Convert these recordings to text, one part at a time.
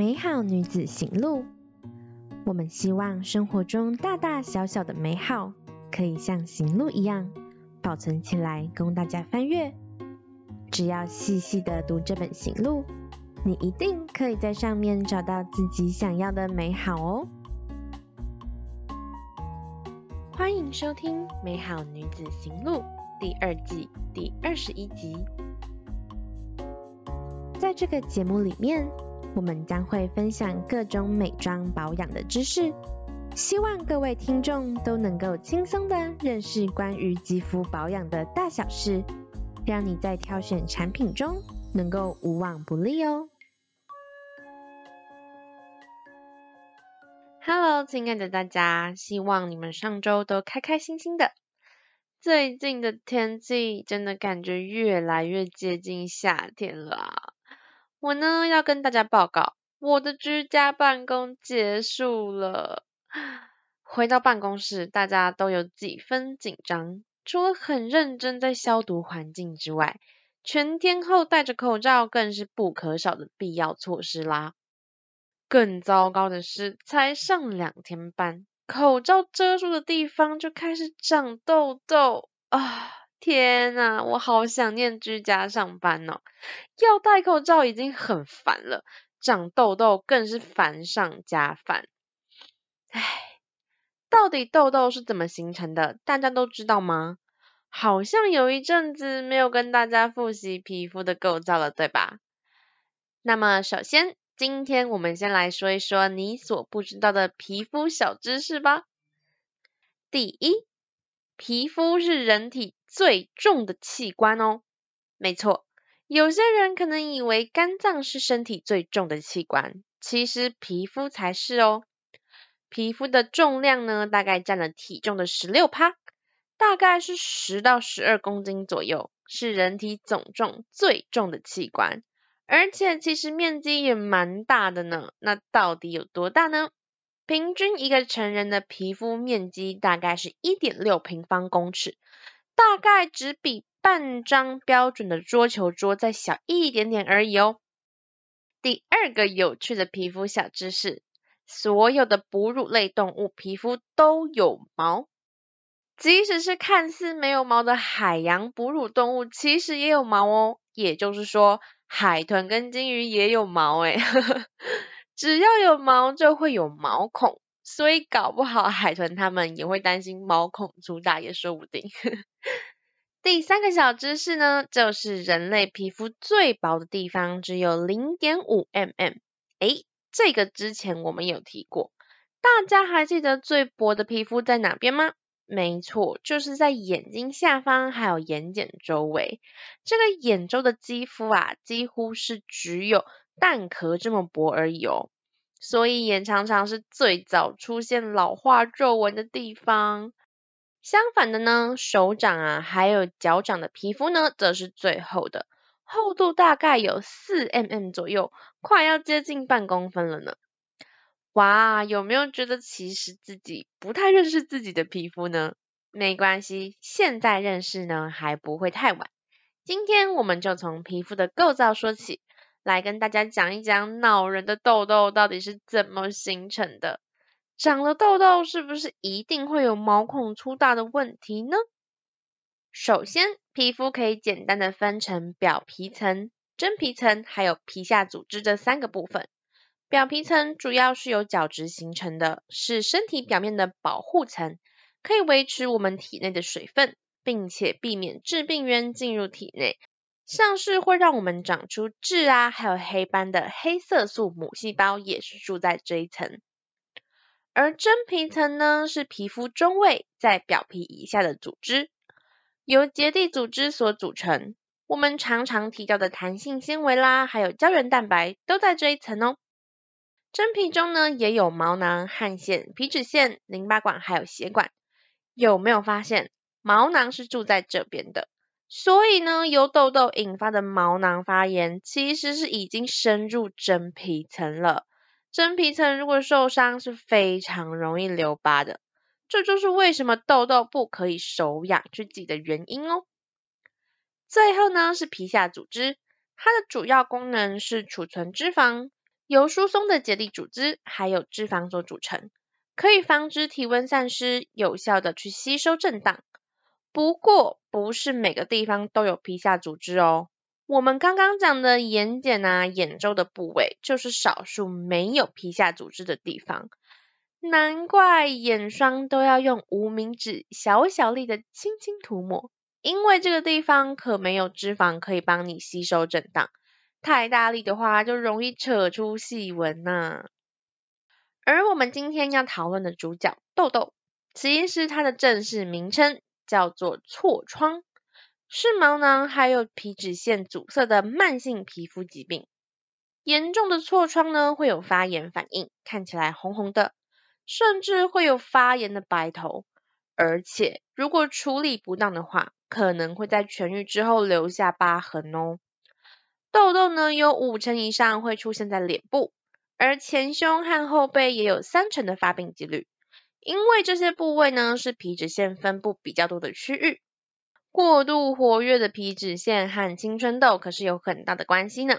美好女子行路。我们希望生活中大大小小的美好，可以像行路一样保存起来，供大家翻阅。只要细细的读这本行路，你一定可以在上面找到自己想要的美好哦。欢迎收听《美好女子行路》第二季第二十一集。在这个节目里面，我们将会分享各种美妆保养的知识，希望各位听众都能够轻松的认识关于肌肤保养的大小事，让你在挑选产品中能够无往不利哦。Hello，亲爱的大家，希望你们上周都开开心心的。最近的天气真的感觉越来越接近夏天了。我呢，要跟大家报告，我的居家办公结束了。回到办公室，大家都有几分紧张，除了很认真在消毒环境之外，全天候戴着口罩更是不可少的必要措施啦。更糟糕的是，才上两天班，口罩遮住的地方就开始长痘痘啊！天呐，我好想念居家上班哦！要戴口罩已经很烦了，长痘痘更是烦上加烦。唉，到底痘痘是怎么形成的？大家都知道吗？好像有一阵子没有跟大家复习皮肤的构造了，对吧？那么首先，今天我们先来说一说你所不知道的皮肤小知识吧。第一，皮肤是人体最重的器官哦，没错，有些人可能以为肝脏是身体最重的器官，其实皮肤才是哦。皮肤的重量呢，大概占了体重的十六趴，大概是十到十二公斤左右，是人体总重最重的器官，而且其实面积也蛮大的呢。那到底有多大呢？平均一个成人的皮肤面积大概是一点六平方公尺。大概只比半张标准的桌球桌再小一点点而已哦。第二个有趣的皮肤小知识，所有的哺乳类动物皮肤都有毛，即使是看似没有毛的海洋哺乳动物，其实也有毛哦。也就是说，海豚跟鲸鱼也有毛诶，只要有毛就会有毛孔。所以搞不好海豚他们也会担心毛孔粗大也说不定。第三个小知识呢，就是人类皮肤最薄的地方只有零点五 mm。诶，这个之前我们有提过，大家还记得最薄的皮肤在哪边吗？没错，就是在眼睛下方还有眼睑周围。这个眼周的肌肤啊，几乎是只有蛋壳这么薄而已哦。所以也常常是最早出现老化皱纹的地方。相反的呢，手掌啊，还有脚掌的皮肤呢，则是最厚的，厚度大概有四 mm 左右，快要接近半公分了呢。哇，有没有觉得其实自己不太认识自己的皮肤呢？没关系，现在认识呢，还不会太晚。今天我们就从皮肤的构造说起。来跟大家讲一讲恼人的痘痘到底是怎么形成的。长了痘痘是不是一定会有毛孔粗大的问题呢？首先，皮肤可以简单的分成表皮层、真皮层还有皮下组织这三个部分。表皮层主要是由角质形成的，是身体表面的保护层，可以维持我们体内的水分，并且避免致病源进入体内。像是会让我们长出痣啊，还有黑斑的黑色素母细胞也是住在这一层。而真皮层呢，是皮肤中位，在表皮以下的组织，由结缔组织所组成。我们常常提到的弹性纤维啦，还有胶原蛋白都在这一层哦。真皮中呢，也有毛囊、汗腺、皮脂腺、淋巴管还有血管。有没有发现毛囊是住在这边的？所以呢，由痘痘引发的毛囊发炎，其实是已经深入真皮层了。真皮层如果受伤，是非常容易留疤的。这就是为什么痘痘不可以手痒去挤的原因哦。最后呢，是皮下组织，它的主要功能是储存脂肪，由疏松的结缔组织还有脂肪所组成，可以防止体温散失，有效的去吸收震荡。不过，不是每个地方都有皮下组织哦。我们刚刚讲的眼睑啊、眼周的部位，就是少数没有皮下组织的地方。难怪眼霜都要用无名指小小力的轻轻涂抹，因为这个地方可没有脂肪可以帮你吸收震荡，太大力的话就容易扯出细纹呐。而我们今天要讨论的主角痘痘，其实它的正式名称叫做痤疮，是毛囊还有皮脂腺阻塞的慢性皮肤疾病。严重的痤疮呢，会有发炎反应，看起来红红的。甚至会有发炎的白头，而且如果处理不当的话，可能会在痊愈之后留下疤痕哦。痘痘呢，有五成以上会出现在脸部，而前胸和后背也有三成的发病几率。因为这些部位呢，是皮脂腺分布比较多的区域，过度活跃的皮脂腺和青春痘可是有很大的关系呢。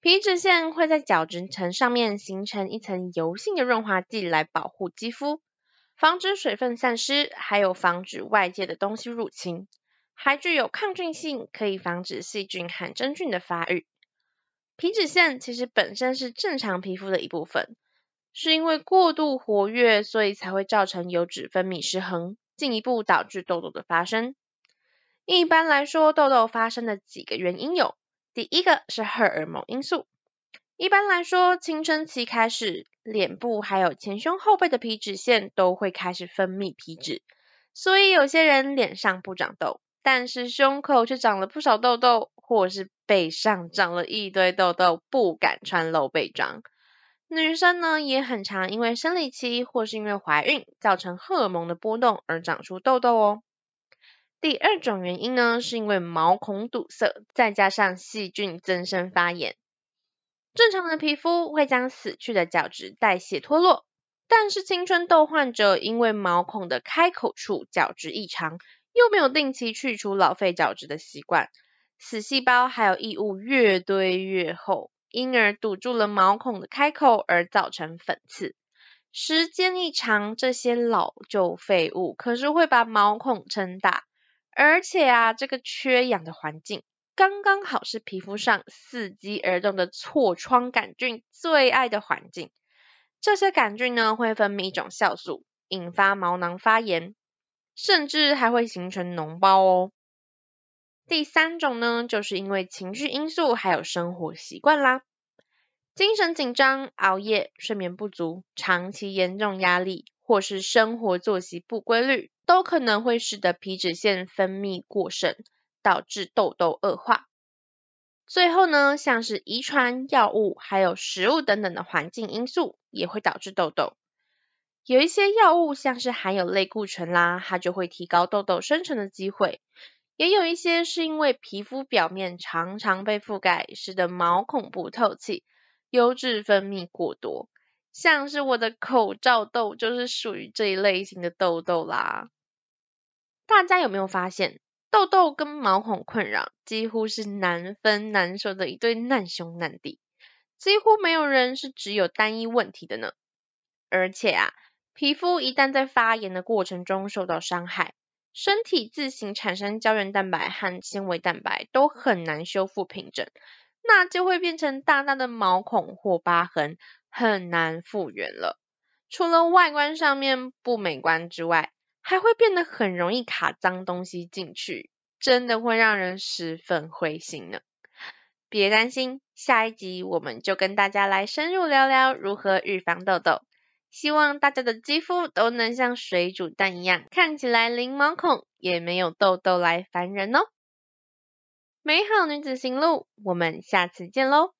皮脂腺会在角质层上面形成一层油性的润滑剂来保护肌肤，防止水分散失，还有防止外界的东西入侵，还具有抗菌性，可以防止细菌和真菌的发育。皮脂腺其实本身是正常皮肤的一部分，是因为过度活跃，所以才会造成油脂分泌失衡，进一步导致痘痘的发生。一般来说，痘痘发生的几个原因有。第一个是荷尔蒙因素。一般来说，青春期开始，脸部还有前胸后背的皮脂腺都会开始分泌皮脂，所以有些人脸上不长痘，但是胸口却长了不少痘痘，或是背上长了一堆痘痘，不敢穿露背装。女生呢，也很常因为生理期或是因为怀孕，造成荷尔蒙的波动而长出痘痘哦。第二种原因呢，是因为毛孔堵塞，再加上细菌增生发炎。正常的皮肤会将死去的角质代谢脱落，但是青春痘患者因为毛孔的开口处角质异常，又没有定期去除老废角质的习惯，死细胞还有异物越堆越厚，因而堵住了毛孔的开口，而造成粉刺。时间一长，这些老旧废物可是会把毛孔撑大。而且啊，这个缺氧的环境刚刚好是皮肤上伺机而动的痤疮杆菌最爱的环境。这些杆菌呢，会分泌一种酵素，引发毛囊发炎，甚至还会形成脓包哦。第三种呢，就是因为情绪因素还有生活习惯啦，精神紧张、熬夜、睡眠不足、长期严重压力，或是生活作息不规律。都可能会使得皮脂腺分泌过剩，导致痘痘恶化。最后呢，像是遗传、药物，还有食物等等的环境因素，也会导致痘痘。有一些药物像是含有类固醇啦，它就会提高痘痘生成的机会。也有一些是因为皮肤表面常常被覆盖，使得毛孔不透气，油脂分泌过多。像是我的口罩痘，就是属于这一类型的痘痘啦。大家有没有发现，痘痘跟毛孔困扰几乎是难分难舍的一对难兄难弟，几乎没有人是只有单一问题的呢。而且啊，皮肤一旦在发炎的过程中受到伤害，身体自行产生胶原蛋白和纤维蛋白都很难修复平整，那就会变成大大的毛孔或疤痕，很难复原了。除了外观上面不美观之外，还会变得很容易卡脏东西进去，真的会让人十分灰心呢。别担心，下一集我们就跟大家来深入聊聊如何预防痘痘。希望大家的肌肤都能像水煮蛋一样，看起来零毛孔，也没有痘痘来烦人哦。美好女子行路，我们下次见喽。